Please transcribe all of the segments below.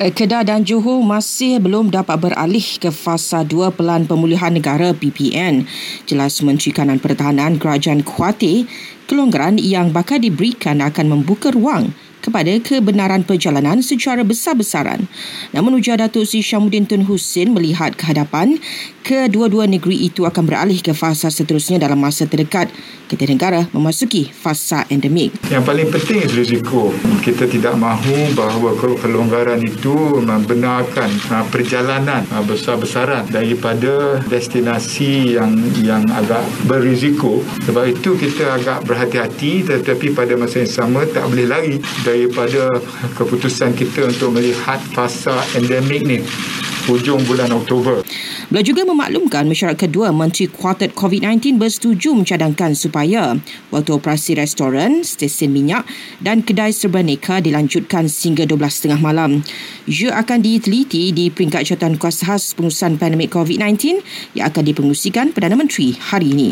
Eh, Kedah dan Johor masih belum dapat beralih ke fasa 2 Pelan Pemulihan Negara PPN. Jelas Menteri Kanan Pertahanan Kerajaan Kuwait, kelonggaran yang bakal diberikan akan membuka ruang kepada kebenaran perjalanan secara besar-besaran. Namun ujar Datuk Sri Syamuddin Tun Hussein melihat kehadapan kedua-dua negeri itu akan beralih ke fasa seterusnya dalam masa terdekat kita negara memasuki fasa endemik. Yang paling penting risiko. Kita tidak mahu bahawa kelonggaran itu membenarkan uh, perjalanan uh, besar-besaran daripada destinasi yang yang agak berisiko. Sebab itu kita agak berhati-hati tetapi pada masa yang sama tak boleh lari daripada keputusan kita untuk melihat fasa endemik ni hujung bulan Oktober. Beliau juga memaklumkan masyarakat kedua Menteri Kuartet COVID-19 bersetuju mencadangkan supaya waktu operasi restoran, stesen minyak dan kedai serba neka dilanjutkan sehingga 12.30 malam. Ia akan diteliti di peringkat jawatan kuasa khas pengurusan pandemik COVID-19 yang akan dipengusikan Perdana Menteri hari ini.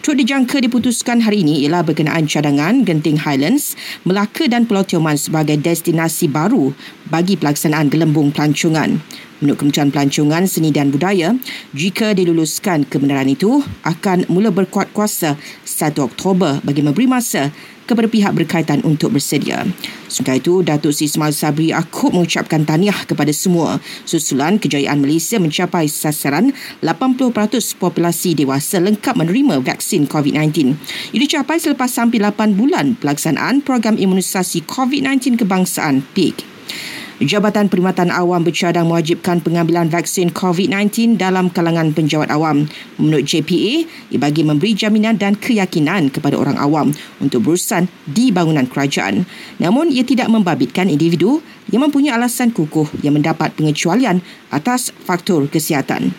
Turut dijangka diputuskan hari ini ialah berkenaan cadangan Genting Highlands, Melaka dan Pulau Tioman sebagai destinasi baru bagi pelaksanaan gelembung pelancongan. Menurut Kementerian Pelancongan Seni dan Budaya, jika diluluskan kebenaran itu akan mula berkuat kuasa 1 Oktober bagi memberi masa kepada pihak berkaitan untuk bersedia. Sementara itu, Datuk Ismail Sabri akut mengucapkan tahniah kepada semua susulan kejayaan Malaysia mencapai sasaran 80% populasi dewasa lengkap menerima vaksin COVID-19. Ini dicapai selepas hampir 8 bulan pelaksanaan program imunisasi COVID-19 kebangsaan PIK. Jabatan Perkhidmatan Awam bercadang mewajibkan pengambilan vaksin COVID-19 dalam kalangan penjawat awam. Menurut JPA, ia bagi memberi jaminan dan keyakinan kepada orang awam untuk berurusan di bangunan kerajaan. Namun, ia tidak membabitkan individu yang mempunyai alasan kukuh yang mendapat pengecualian atas faktor kesihatan.